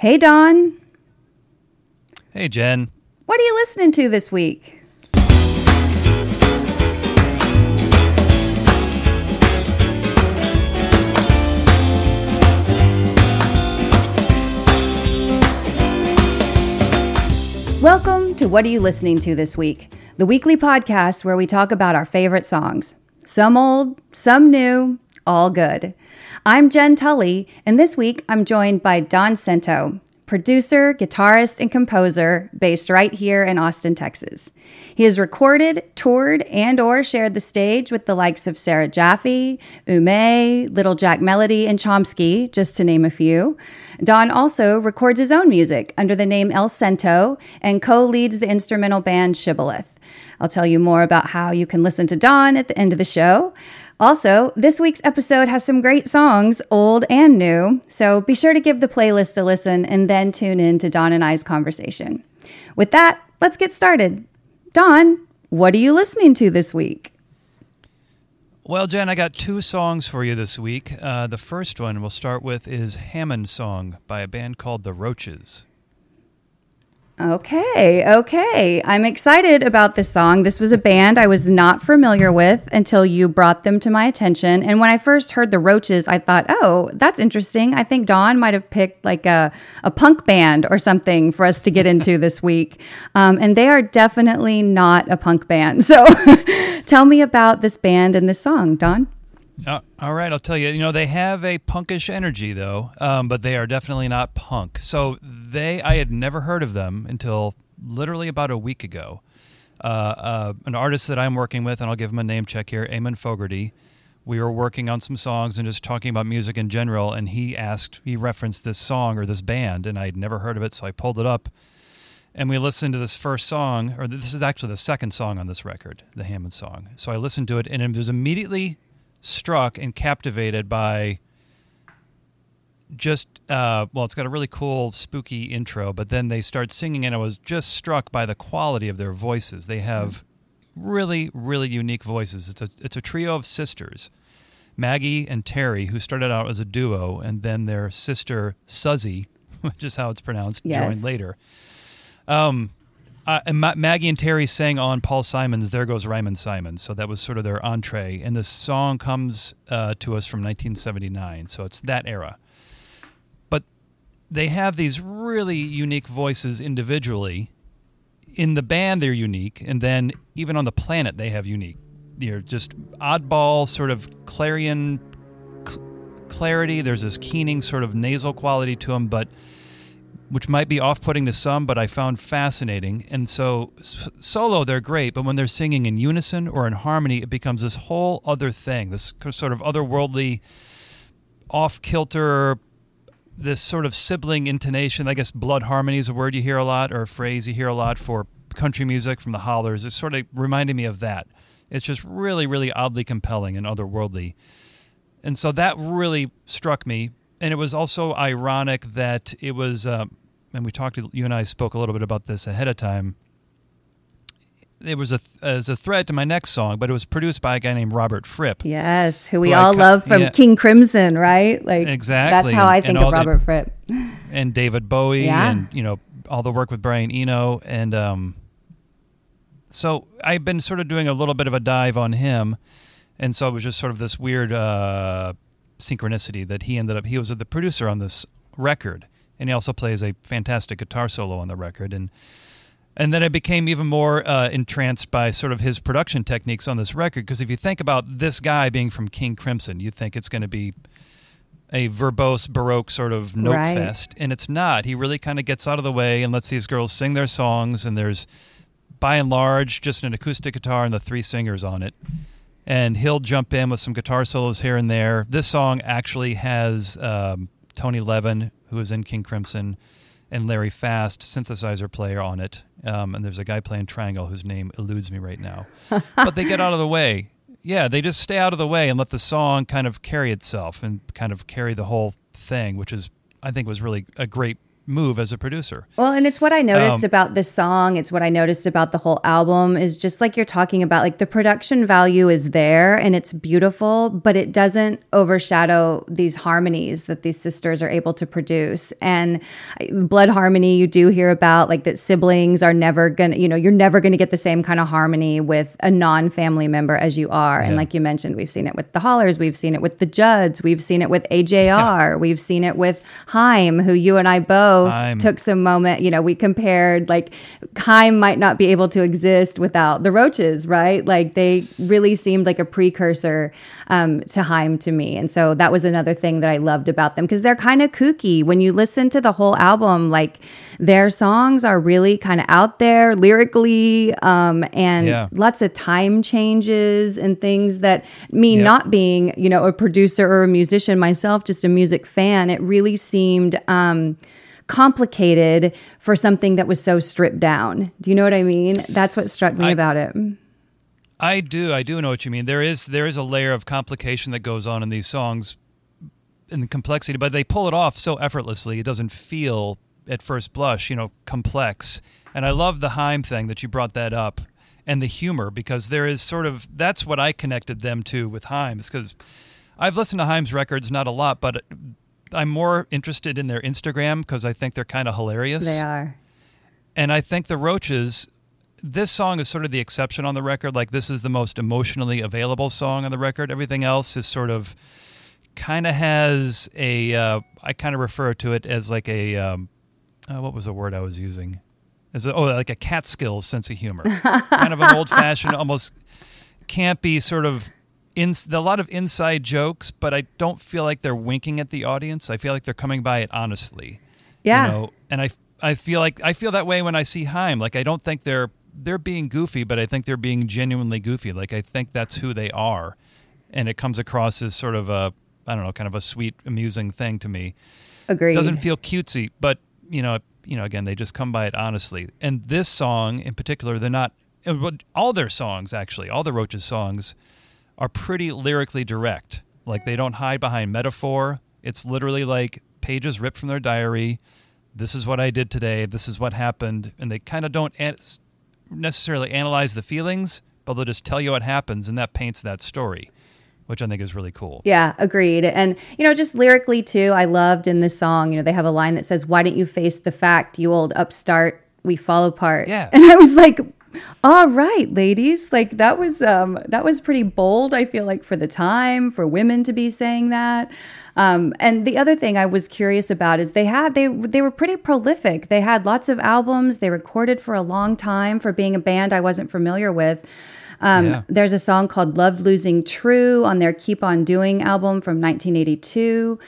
Hey, Don. Hey, Jenn. What are you listening to this week? Welcome to What Are You Listening to This Week, the weekly podcast where we talk about our favorite songs. Some old, some new, all good. I'm Jenn Tully, and this week I'm joined by Don Cento, producer, guitarist, and composer based right here in Austin, Texas. He has recorded, toured, and or shared the stage with the likes of Sarah Jaffe, Ume, Little Jack Melody, and Chomsky, just to name a few. Don also records his own music under the name El Cento and co-leads the instrumental band Shibboleth. I'll tell you more about how you can listen to Don at the end of the show. Also, this week's episode has some great songs, old and new, so be sure to give the playlist a listen and then tune in to Don and I's conversation. With that, let's get started. Don, what are you listening to this week? Well, Jenn, I got two songs for you this week. Uh, the first one we'll start with is Hammond Song by a band called The Roches. Okay, okay. I'm excited about this song. This was a band I was not familiar with until you brought them to my attention. And when I first heard the Roches, I thought, oh, that's interesting. I think Don might have picked like a, a punk band or something for us to get into this week. Um, and they are definitely not a punk band. So tell me about this band and this song, Don. Uh, all right, I'll tell you. You know, they have a punkish energy though, um, but they are definitely not punk. So they, I had never heard of them until literally about a week ago. Uh, uh, an artist that I'm working with, and I'll give him a name check here, Eamon Fogarty. We were working on some songs and just talking about music in general, and he asked, he referenced this song or this band, and I'd never heard of it, so I pulled it up, and we listened to this first song, or this is actually the second song on this record, the Hammond song. So I listened to it, and it was immediately struck and captivated by just uh, well it's got a really cool spooky intro but then they start singing and i was just struck by the quality of their voices. They have really really unique voices. It's a it's a trio of sisters maggie and Terre who started out as a duo and then their sister Suzzy, which is how it's pronounced Yes. joined later. Um uh, and Ma- Maggie and Terre sang on Paul Simon's "There Goes Rhymin' Simon," so that was sort of their entree. And this song comes uh, to us from 1979, so it's that era. But they have these really unique voices individually. In the band, they're unique, and then even on the planet, they have unique. They're just oddball, sort of clarion cl- clarity. There's this keening, sort of nasal quality to them, but which might be off-putting to some, but I found fascinating. And so solo, they're great, but when they're singing in unison or in harmony, it becomes this whole other thing, this sort of otherworldly, off-kilter, this sort of sibling intonation. I guess blood harmony is a word you hear a lot, or a phrase you hear a lot for country music from the Hollers. It sort of reminded me of that. It's just really, really oddly compelling and otherworldly. And so that really struck me. And it was also ironic that it was, uh, and we talked, you and I spoke a little bit about this ahead of time. It was a th- as a thread to my next song, but it was produced by a guy named Robert Fripp. Yes, who we Who all co- love from yeah. King Crimson, right? Like Exactly, That's how I think of all the- Robert Fripp. and David Bowie Yeah. and you know all the work with Brian Eno and um so I've been sort of doing a little bit of a dive on him and so it was just sort of this weird uh synchronicity that he ended up he was the producer on this record and he also plays a fantastic guitar solo on the record. And and then I became even more uh, entranced by sort of his production techniques on this record. Because if you think about this guy being from King Crimson, you think it's going to be a verbose baroque sort of note Right. fest. And it's not. He really kind of gets out of the way and lets these girls sing their songs. And there's by and large just an acoustic guitar and the three singers on it. And he'll jump in with some guitar solos here and there. This song actually has um, tony levin who is in king crimson and larry fast synthesizer player on it. Um, and there's a guy playing triangle whose name eludes me right now. But they get out of the way. Yeah, they just stay out of the way and let the song kind of carry itself and kind of carry the whole thing, which is I think was really a great move as a producer. Well, and it's what I noticed um, about this song. It's what I noticed about the whole album is just like you're talking about, like the production value is there and it's beautiful, but it doesn't overshadow these harmonies that these sisters are able to produce. And blood harmony, you do hear about like that siblings are never gonna, you know, you're never gonna get the same kind of harmony with a non family member as you are. Yeah. And like you mentioned, we've seen it with the Hollers, we've seen it with the Judds, we've seen it with AJR, yeah. we've seen it with Haim, who you and I both took some moment. You know, we compared like Haim might not be able to exist without the Roches, right? Like they really seemed like a precursor um, to Haim to me, and so that was another thing that I loved about them because they're kind of kooky. When you listen to the whole album, like their songs are really kind of out there lyrically, um, and yeah. lots of time changes and things that me yep. not being you know a producer or a musician myself, just a music fan, it really seemed. Um, complicated for something that was so stripped down. Do you know what I mean? That's what struck me I, about it. I do. I do know what you mean. There is there is a layer of complication that goes on in these songs and the complexity, but they pull it off so effortlessly. It doesn't feel at first blush, you know, complex. And I love the Haim thing that you brought that up and the humor because there is sort of that's what I connected them to with Haim's because I've listened to Haim's records not a lot, but I'm more interested in their Instagram because I think they're kind of hilarious. They are. And I think the Roches, this song is sort of the exception on the record. Like this is the most emotionally available song on the record. Everything else is sort of kind of has a. Uh, I kind of refer to it as like a. Um, uh, what was the word I was using? As a, oh, like a Catskill sense of humor. kind of an old fashioned, almost campy sort of in, a lot of inside jokes, but I don't feel like they're winking at the audience. I feel like they're coming by it honestly. Yeah. You know? And I, I feel like I feel that way when I see Haim. Like I don't think they're they're being goofy, but I think they're being genuinely goofy. Like I think that's who they are, and it comes across as sort of a I don't know, kind of a sweet, amusing thing to me. Agreed. It doesn't feel cutesy, but you know, you know, again, they just come by it honestly. And this song in particular, they're not. All their songs, actually, all the Roches songs are pretty lyrically direct. Like they don't hide behind metaphor. It's literally like pages ripped from their diary. This is what I did today. This is what happened. And they kind of don't an- necessarily analyze the feelings, but they'll just tell you what happens, and that paints that story, which I think is really cool. Yeah, agreed. And, you know, just lyrically too, I loved in this song, you know, they have a line that says, Why don't you face the fact, you old upstart? We fall apart. Yeah. And I was like, all right, ladies. Like that was um that was pretty bold, I feel like for the time, for women to be saying that. Um, and the other thing I was curious about is they had they they were pretty prolific. They had lots of albums. They recorded for a long time for being a band I wasn't familiar with. Um, yeah. There's a song called Loved Losing True on their Keep On Doing album from 1982.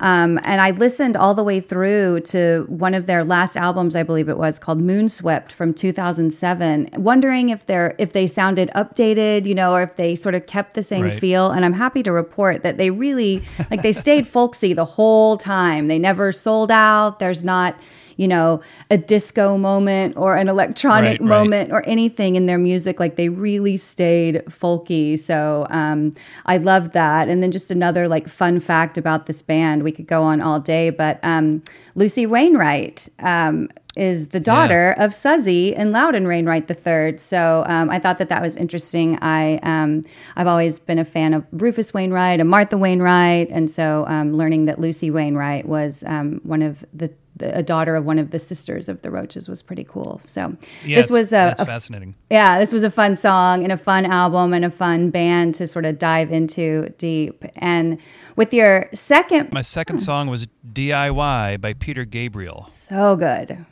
Um, and I listened all the way through to one of their last albums, I believe it was called Moonswept from 2007, wondering if they're if they sounded updated, you know, or if they sort of kept the same right. feel. And I'm happy to report that they really like they stayed folksy the whole time. They never sold out. There's not you know, a disco moment or an electronic right, moment right. or anything in their music. Like they really stayed folky. So um, I loved that. And then just another like fun fact about this band, we could go on all day, but um, Lucy Wainwright. Um, is the daughter yeah. of Suzzy and Loudon Wainwright III. So um, I thought that that was interesting. I um, I've always been a fan of Rufus Wainwright and Martha Wainwright, and so um, learning that Lucy Wainwright was um, one of the a daughter of one of the sisters of the Roches was pretty cool. So yeah, this was a, a, fascinating. Yeah, this was a fun song and a fun album and a fun band to sort of dive into deep. And with your second, my second hmm. song was DIY by Peter Gabriel. So good.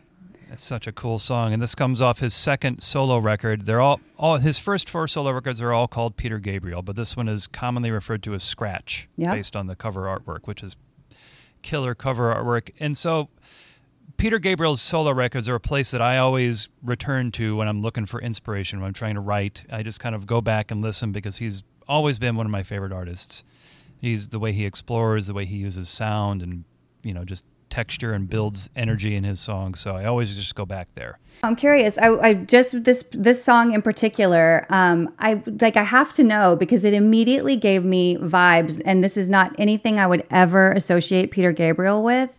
It's such a cool song, and this comes off his second solo record. They're all, all his first four solo records are all called Peter Gabriel, but this one is commonly referred to as Scratch, yep. based on the cover artwork, which is killer cover artwork. And so Peter Gabriel's solo records are a place that I always return to when I'm looking for inspiration, when I'm trying to write. I just kind of go back and listen because he's always been one of my favorite artists. He's the way he explores, the way he uses sound and, you know, just texture and builds energy in his songs. So I always just go back there. I'm curious. I, I just this this song in particular. Um, I like I have to know because it immediately gave me vibes, and this is not anything I would ever associate Peter Gabriel with.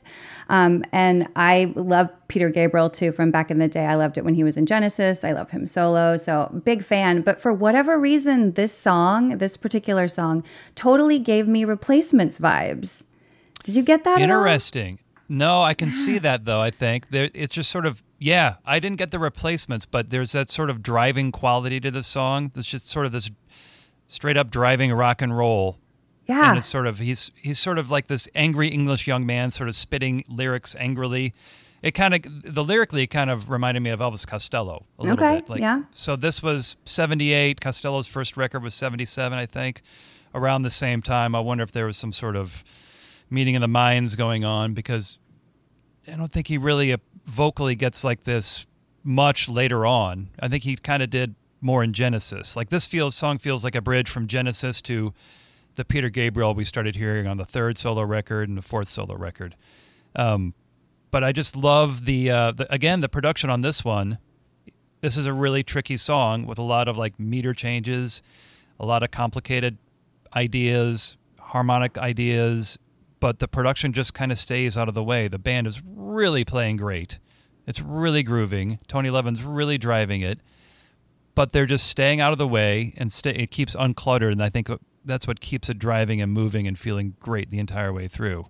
Um, and I love Peter Gabriel too from back in the day. I loved it when he was in Genesis. I love him solo. So big fan. But for whatever reason, this song, this particular song, totally gave me replacements vibes. Did you get that? Interesting. No, I can see that though. I think there, it's just sort of yeah. I didn't get the replacements, but there's that sort of driving quality to the song. It's just sort of this straight up driving rock and roll. Yeah, and it's sort of he's he's sort of like this angry English young man, sort of spitting lyrics angrily. It kind of the lyrically kind of reminded me of Elvis Costello a little okay, bit. Like, yeah. So this was '78. Costello's first record was '77, I think. Around the same time, I wonder if there was some sort of meeting of the minds going on because I don't think he really uh, vocally gets like this much later on. I think he kind of did more in Genesis. Like this feels song feels like a bridge from Genesis to the Peter Gabriel we started hearing on the third solo record and the fourth solo record. Um, but I just love the, uh, the again the production on this one. This is a really tricky song with a lot of like meter changes, a lot of complicated ideas, harmonic ideas, but the production just kind of stays out of the way. The band is really playing great. It's really grooving. Tony Levin's really driving it, but they're just staying out of the way and stay, it keeps uncluttered. And I think uh, that's what keeps it driving and moving and feeling great the entire way through.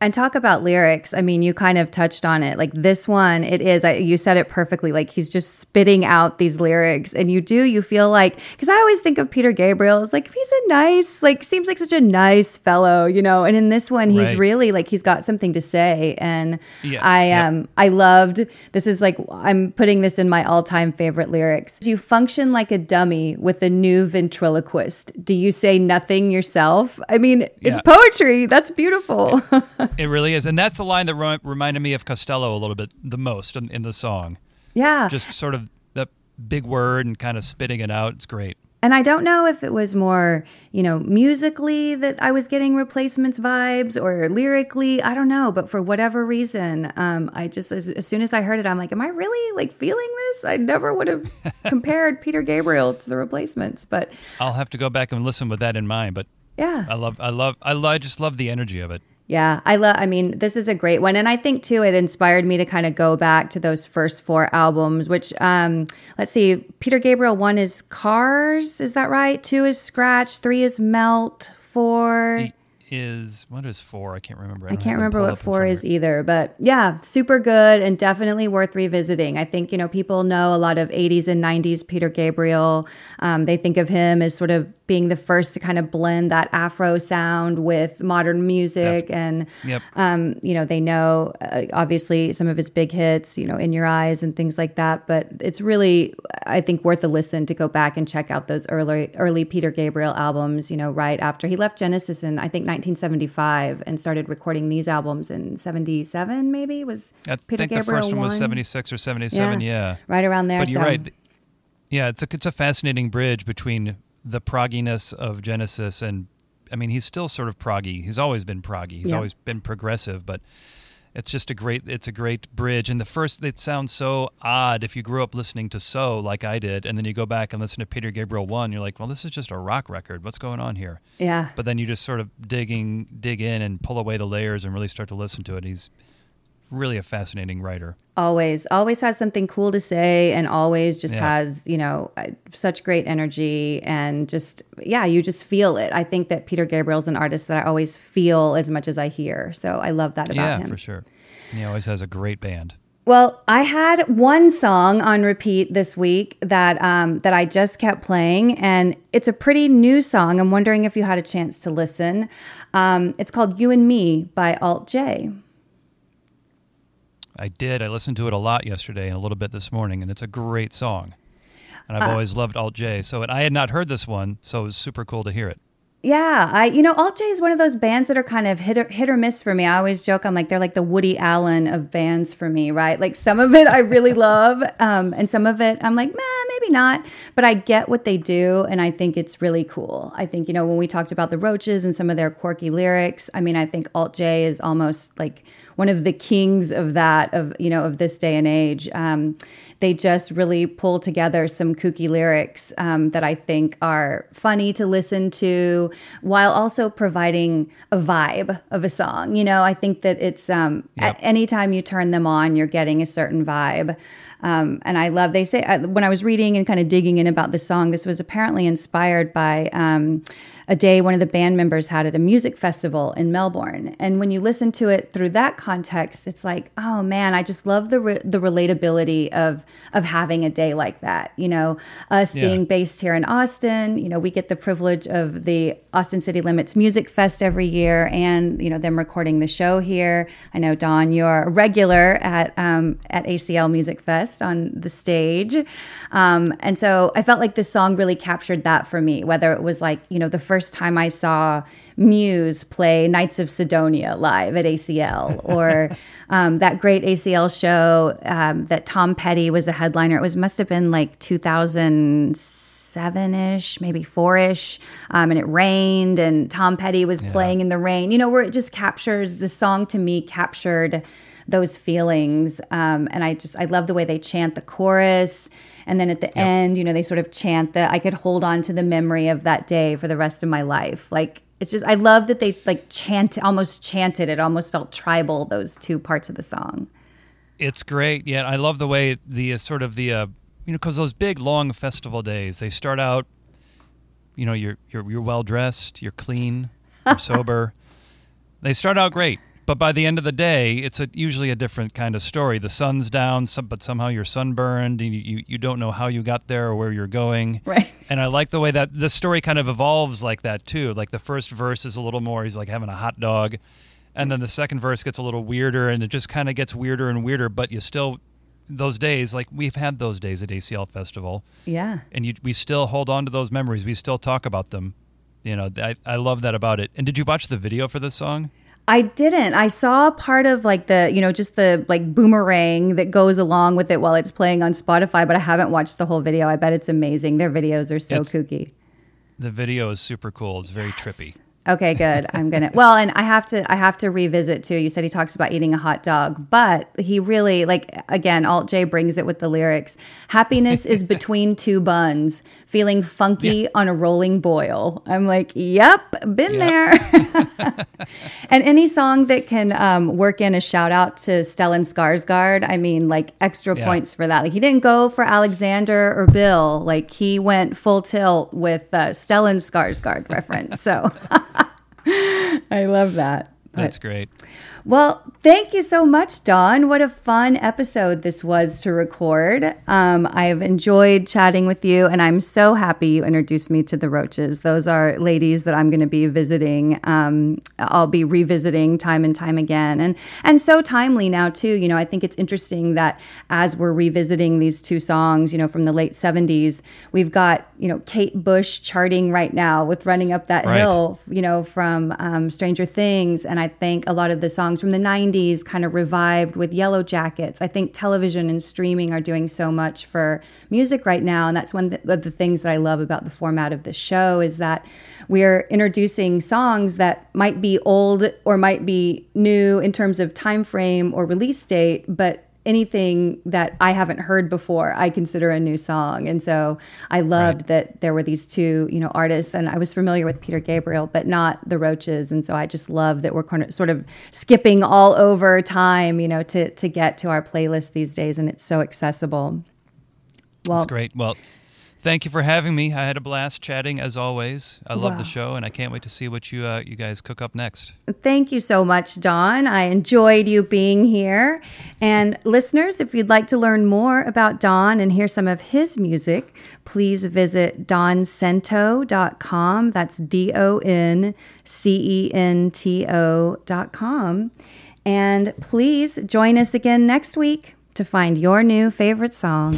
And talk about lyrics. I mean, you kind of touched on it. Like this one, it is, I, you said it perfectly. Like he's just spitting out these lyrics. And you do, you feel like, because I always think of Peter Gabriel as like, he's a nice, like, seems like such a nice fellow, you know? And in this one, he's Right. really like, he's got something to say. And Yeah, I, yep. um, I loved, this is like, I'm putting this in my all time favorite lyrics. Do you function like a dummy with a new ventriloquist. Do you say nothing yourself? I mean, it's Yeah. poetry. That's beautiful. It really is. And that's the line that re- reminded me of Costello a little bit the most in, in the song. yeah. Just sort of the big word and kind of spitting it out. It's great. And I don't know if it was more, you know, musically that I was getting replacements vibes or lyrically. I don't know. But for whatever reason, um, I just, as, as soon as I heard it, I'm like, am I really like feeling this? I never would have compared Peter Gabriel to the replacements. But I'll have to go back and listen with that in mind. But yeah. I love, I love, I, lo- I just love the energy of it. Yeah, I love. I mean, this is a great one, and I think too it inspired me to kind of go back to those first four albums. Which, um, let's see, Peter Gabriel one is Cars, is that right? Two is Scratch, three is Melt, four. Is what is four? I can't remember. I don't can't remember what four is either, but yeah, super good and definitely worth revisiting. I think, you know, people know a lot of 80s and 90s Peter Gabriel. Um, they think of him as sort of being the first to kind of blend that Afro sound with modern music. Def- and, Yep. um, you know, they know uh, obviously some of his big hits, you know, In Your Eyes and things like that. But it's really, I think, worth a listen to go back and check out those early, early Peter Gabriel albums, you know, right after he left Genesis and I think, 1975 and started recording these albums in 77, maybe? Was I Peter think Gabriel the first one was 76 or 77. Yeah. Right around there. But you're so- right. Yeah, it's a it's a fascinating bridge between the progginess of Genesis and I mean he's still sort of proggy. He's always been proggy. He's Yeah. always been progressive, but it's just a great it's a great bridge. And the first it sounds so odd if you grew up listening to So like I did, and then you go back and listen to Peter Gabriel one, you're like, well, this is just a rock record. What's going on here? Yeah. But then you just sort of digging dig in and pull away the layers and really start to listen to it. He's really a fascinating writer. Always, always has something cool to say, and always just Yeah. has, you know, uh, such great energy. And just, yeah, you just feel it. I think that Peter Gabriel's an artist that I always feel as much as I hear. So I love that about yeah, him. for sure. And he always has a great band. Well, I had one song on repeat this week that um, that I just kept playing, and it's a pretty new song. I'm wondering if you had a chance to listen. Um, it's called "You and Me" by Alt J. I did. I listened to it a lot yesterday and a little bit this morning, and it's a great song. And Uh, I've always loved Alt J. So it, I had not heard this one, so it was super cool to hear it. Yeah, I you know Alt J is one of those bands that are kind of hit or, hit or miss for me. I always joke I'm like they're like the Woody Allen of bands for me, right? Like some of it I really love, um, and some of it I'm like, man, maybe not. But I get what they do, and I think it's really cool. I think you know when we talked about the Roches and some of their quirky lyrics, I mean, I think Alt J is almost like one of the kings of that of you know of this day and age. Um, they just really pull together some kooky lyrics um, that I think are funny to listen to while also providing a vibe of a song. You know, I think that it's um, yep. at any time you turn them on, you're getting a certain vibe. Um, and I love, they say, uh, when I was reading and kind of digging in about the song, this was apparently inspired by um, a day one of the band members had at a music festival in Melbourne. And when you listen to it through that context, it's like, oh man, I just love the re- the relatability of of having a day like that. You know, us yeah. being based here in Austin, you know, we get the privilege of the Austin City Limits Music Fest every year, and you know them recording the show here. I know Don, you're a regular at um, at ACL Music Fest on the stage, um, and so I felt like this song really captured that for me. Whether it was like you know the first time I saw Muse play Knights of Cydonia live at ACL, or um, that great ACL show um, that Tom Petty was a headliner. It was must have been like 2007 ish, maybe four ish, um, and it rained, and Tom Petty was yeah. playing in the rain. You know, where it just captures the song to me captured those feelings, um, and I just I love the way they chant the chorus and then at the yep. end, you know, they sort of chant that I could hold on to the memory of that day for the rest of my life. Like it's just I love that they like chant almost chanted it almost felt tribal those two parts of the song. It's great. Yeah, I love the way the uh, sort of the uh, you know cuz those big long festival days, they start out you know, you're you're you're well dressed, you're clean, you're sober. They start out great but by the end of the day, it's a, usually a different kind of story. The sun's down, some, but somehow you're sunburned, and you, you, you don't know how you got there or where you're going. Right. And I like the way that the story kind of evolves like that too. Like the first verse is a little more, he's like having a hot dog, and then the second verse gets a little weirder, and it just kind of gets weirder and weirder. But you still those days, like we've had those days at ACL Festival. Yeah. And you, we still hold on to those memories. We still talk about them. You know, I, I love that about it. And did you watch the video for this song? I didn't. I saw part of like the, you know, just the like boomerang that goes along with it while it's playing on Spotify, but I haven't watched the whole video. I bet it's amazing. Their videos are so it's, kooky. The video is super cool. It's very yes. trippy. Okay, good. I'm gonna. Well, and I have to. I have to revisit too. You said he talks about eating a hot dog, but he really like again. Alt J brings it with the lyrics. Happiness is between two buns, feeling funky yeah. on a rolling boil. I'm like, yep, been yep. there. and any song that can um, work in a shout out to Stellan Skarsgård, I mean, like extra yeah. points for that. Like he didn't go for Alexander or Bill. Like he went full tilt with uh, Stellan Skarsgård reference. So. I love that. But, That's great. Well, thank you so much, Don. What a fun episode this was to record. Um, I've enjoyed chatting with you, and I'm so happy you introduced me to the Roches. Those are ladies that I'm going to be visiting. Um, I'll be revisiting time and time again, and and so timely now too. You know, I think it's interesting that as we're revisiting these two songs, you know, from the late '70s, we've got you know Kate Bush charting right now with "Running Up That right. Hill," you know, from um, Stranger Things, and I think a lot of the songs from the '90s kind of revived with Yellow Jackets. I think television and streaming are doing so much for music right now, and that's one of the things that I love about the format of this show is that we're introducing songs that might be old or might be new in terms of time frame or release date, but anything that I haven't heard before, I consider a new song. And so I loved right. that there were these two, you know, artists, and I was familiar with Peter Gabriel, but not the Roches. And so I just love that we're kind of sort of skipping all over time, you know, to to get to our playlist these days, and it's so accessible. Well, That's great. Well, Thank you for having me. I had a blast chatting as always. I love wow. the show, and I can't wait to see what you uh, you guys cook up next. Thank you so much, Don. I enjoyed you being here. And listeners, if you'd like to learn more about Don and hear some of his music, please visit doncento.com. That's D O N C E N T O.com. And please join us again next week to find your new favorite song.